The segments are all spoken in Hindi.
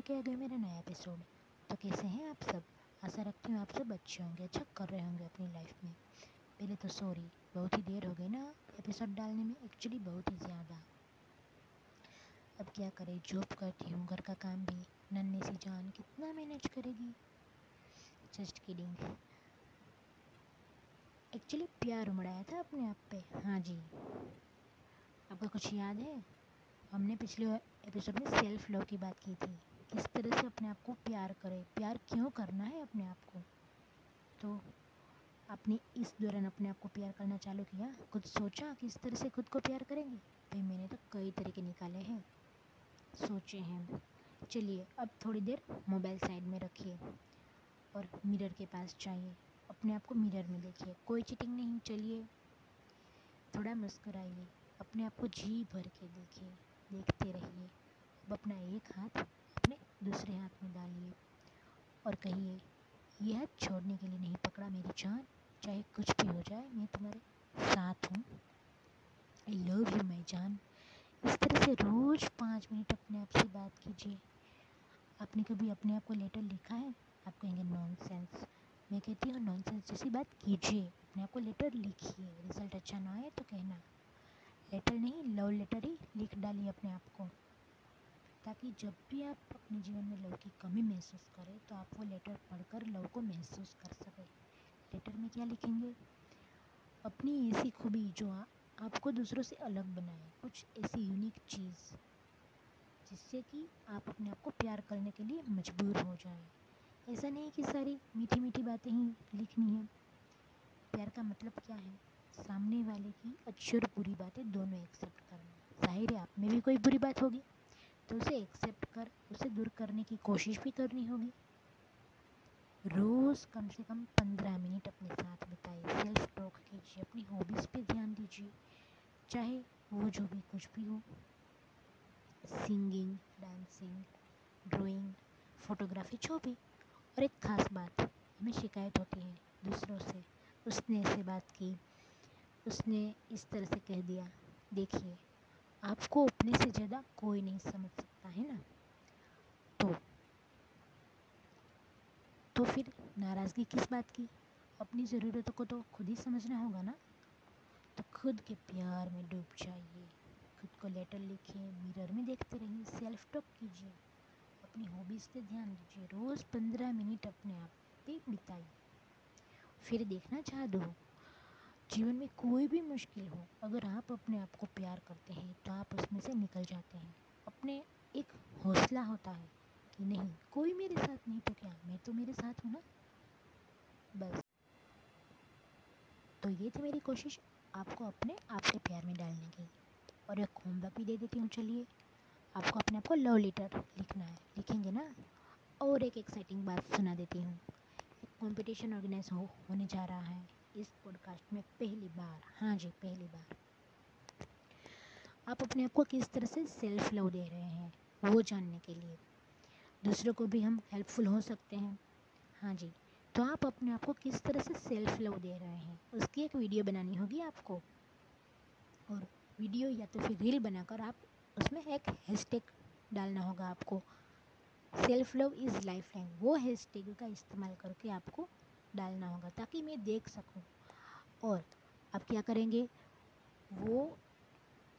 लेके आ गए मेरा नया एपिसोड तो कैसे हैं आप सब? आशा रखती हूँ आप सब अच्छे होंगे अच्छा कर रहे होंगे अपनी लाइफ में। पहले तो सॉरी बहुत ही देर हो गई ना एपिसोड डालने में एक्चुअली बहुत ही ज़्यादा। अब क्या करें जॉब करती हूँ, घर का काम भी, नन्हे सी जान कितना मैनेज करेगी। जस्ट किडिंग एक्चुअली प्यार उमड़ाया था अपने आप पे। हाँ जी। आपको कुछ याद है? हमने पिछले एपिसोड में सेल्फ लव की बात की थी। किस तरह से अपने आप को प्यार करें। प्यार क्यों करना है अपने आप को? तो आपने इस दौरान अपने आप को प्यार करना चालू किया। खुद सोचा किस तरह से खुद को प्यार करेंगे? भाई, मैंने तो कई तरीके निकाले हैं। सोचे हैं। चलिए, अब थोड़ी देर मोबाइल साइड में रखिए और मिरर के पास जाइए। अपने आप को मिरर में देखिए। कोई चीटिंग नहीं, चलिए। थोड़ा मुस्कराइए। अपने आप को जी भर के देखिए। देखते रहिए। अब अपना एक हाथ दूसरे हाथ में डालिए और कहिए यह हाथ छोड़ने के लिए नहीं पकड़ा मेरी जान। चाहे कुछ भी हो जाए, मैं तुम्हारे साथ हूँ। आई लव यू माई जान। इस तरह से रोज़ पाँच मिनट अपने आप से बात कीजिए। आपने कभी अपने आप को लेटर लिखा है? आप कहेंगे नॉन सेंस मैं कहती हूँ नॉन सेंस जैसी बात कीजिए। अपने आप को लेटर लिखिए। रिज़ल्ट अच्छा ना आए तो कहना। लेटर नहीं लव लेटर ही लिख डालिए अपने आप को। ताकि जब भी आप अपने जीवन में लव की कमी महसूस करें तो आप वो लेटर पढ़कर लव को महसूस कर सकें। लेटर में क्या लिखेंगे? अपनी ऐसी खूबी जो आपको दूसरों से अलग बनाए। कुछ ऐसी यूनिक चीज़, जिससे कि आप अपने आप को प्यार करने के लिए मजबूर हो जाएँ। ऐसा नहीं कि सारी मीठी मीठी बातें ही लिखनी है। प्यार का मतलब क्या है? सामने वाले की अच्छी और बुरी बातें दोनों एक्सेप्ट करना। ज़ाहिर है, आप में भी कोई बुरी बात होगी। तो उसे एक्सेप्ट कर, उसे दूर करने की कोशिश भी करनी होगी। रोज़ कम से कम पंद्रह मिनट अपने साथ बिताइए सेल्फ टॉक कीजिए, अपनी हॉबीज़ पे ध्यान दीजिए। चाहे वो जो भी कुछ भी हो। सिंगिंग डांसिंग ड्राइंग फोटोग्राफी जो भी। और एक ख़ास बात, हमें शिकायत होती है दूसरों से। उसने ऐसे बात की, उसने इस तरह से कह दिया, देखिए। आपको अपने से ज़्यादा कोई नहीं समझ सकता, है ना? तो तो फिर नाराज़गी किस बात की? अपनी ज़रूरतों को तो खुद ही समझना होगा ना? तो खुद के प्यार में डूब जाइए, खुद को लेटर लिखिए, मिरर में देखते रहिए सेल्फ टॉक कीजिए, अपनी हॉबीज़ पे ध्यान दीजिए, रोज़ पंद्रह मिनट अपने आप पे बिताइए। फिर देखना चाह दो जीवन में कोई भी मुश्किल हो, अगर आप अपने आप को प्यार करते हैं तो आप उसमें से निकल जाते हैं। अपने एक हौसला होता है कि नहीं, कोई मेरे साथ नहीं तो क्या, मैं तो मेरे साथ हूँ ना? बस। तो ये थी मेरी कोशिश आपको अपने आप से प्यार में डालने की। और एक होमवर्क भी दे देती हूँ, चलिए। आपको अपने आप को लव लेटर लिखना है, लिखेंगे ना? और एक एक्साइटिंग बात सुना देती हूँ। कंपटीशन ऑर्गेनाइज हो, होने जा रहा है। इस पॉडकास्ट में पहली बार। हाँ जी, पहली बार। आप अपने आप को किस तरह से सेल्फ लव दे रहे हैं, वो जानने के लिए। दूसरों को भी हम हेल्पफुल हो सकते हैं। हाँ जी तो आप अपने आप को किस तरह से सेल्फ लव दे रहे हैं, उसकी एक वीडियो बनानी होगी आपको। और वीडियो या तो फिर रील बनाकर आप उसमें एक हैशटैग डालना होगा आपको। Self love is lifeline वो हैशटैग का इस्तेमाल करके आपको डालना होगा ताकि मैं देख सकूँ। और आप क्या करेंगे? वो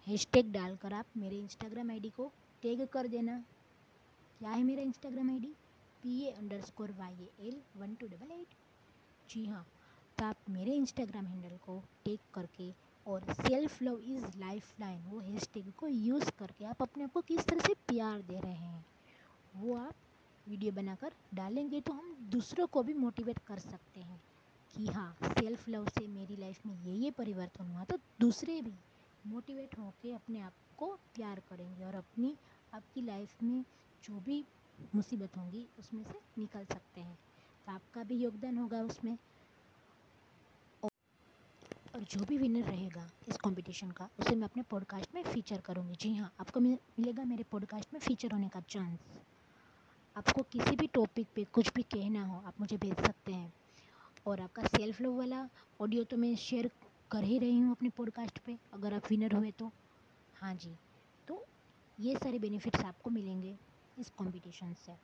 हैशटैग डालकर आप मेरे इंस्टाग्राम आईडी को टैग कर देना। क्या है मेरा Instagram ID P A underscore Y A L one two double eight जी हाँ तो आप मेरे इंस्टाग्राम हैंडल को टैग करके और self love is lifeline वो हैशटैग को यूज़ करके आप अपने आप को किस तरह से प्यार दे रहे हैं, वो आप वीडियो बनाकर डालेंगे तो हम दूसरों को भी मोटिवेट कर सकते हैं कि हाँ सेल्फ लव से मेरी लाइफ में ये ये परिवर्तन हुआ तो दूसरे भी मोटिवेट होकर अपने आप को प्यार करेंगे और अपनी, आपकी लाइफ में जो भी मुसीबत होंगी उसमें से निकल सकते हैं। तो आपका भी योगदान होगा उसमें। और जो भी विनर रहेगा इस कंपटीशन का, उसे मैं अपने पॉडकास्ट में फ़ीचर करूँगी। जी हाँ आपको मिलेगा मेरे पॉडकास्ट में फ़ीचर होने का चांस आपको किसी भी टॉपिक पे कुछ भी कहना हो, आप मुझे भेज सकते हैं। और आपका सेल्फ लव वाला ऑडियो तो मैं शेयर कर ही रही हूँ अपने पॉडकास्ट पे, अगर आप विनर हुए तो। हाँ जी तो ये सारे बेनिफिट्स आपको मिलेंगे इस कंपटीशन से।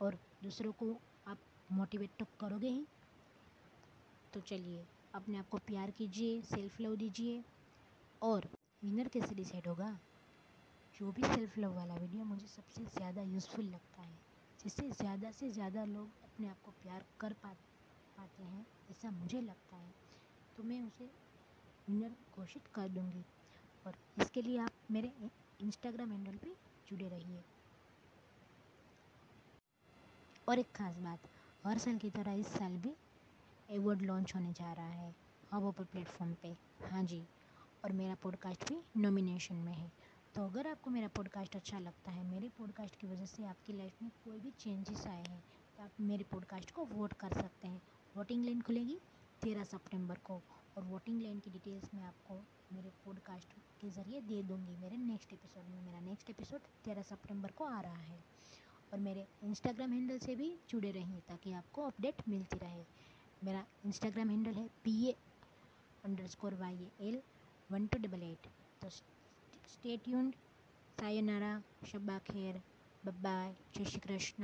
और दूसरों को आप मोटिवेट तो करोगे ही। तो चलिए, अपने आप को प्यार कीजिए सेल्फ लव दीजिए। और विनर कैसे डिसाइड होगा? जो भी सेल्फ लव वाला वीडियो मुझे सबसे ज़्यादा यूज़फुल लगता है। जिससे ज़्यादा से ज़्यादा लोग अपने आप को प्यार कर पा, पाते हैं, ऐसा मुझे लगता है। तो मैं उसे विनर घोषित कर दूँगी। और इसके लिए आप मेरे इंस्टाग्राम हैंडल पे जुड़े रहिए। और एक ख़ास बात, हर साल की तरह इस साल भी एवॉर्ड लॉन्च होने जा रहा है, हब पर प्लेटफॉर्म पे। हाँ जी, और मेरा पॉडकास्ट भी नॉमिनेशन में है। तो अगर आपको मेरा पॉडकास्ट अच्छा लगता है, मेरे पॉडकास्ट की वजह से आपकी लाइफ में कोई भी चेंजेस आए हैं तो आप मेरे पॉडकास्ट को वोट कर सकते हैं। वोटिंग लाइन खुलेगी तेरह सितंबर को और वोटिंग लाइन की डिटेल्स मैं आपको मेरे पॉडकास्ट के ज़रिए दे दूँगी। मेरे नेक्स्ट एपिसोड में, मेरा नेक्स्ट एपिसोड तेरह सितंबर को आ रहा है और मेरे इंस्टाग्राम हैंडल से भी जुड़े रहें ताकि आपको अपडेट मिलती रहे। मेरा इंस्टाग्राम हैंडल है P A underscore Y L one two double eight तो સ્ટે ટ્યુન્ડ સાયોનારા શબ્બા ખેર બબ્બાય જય શ્રી કૃષ્ણ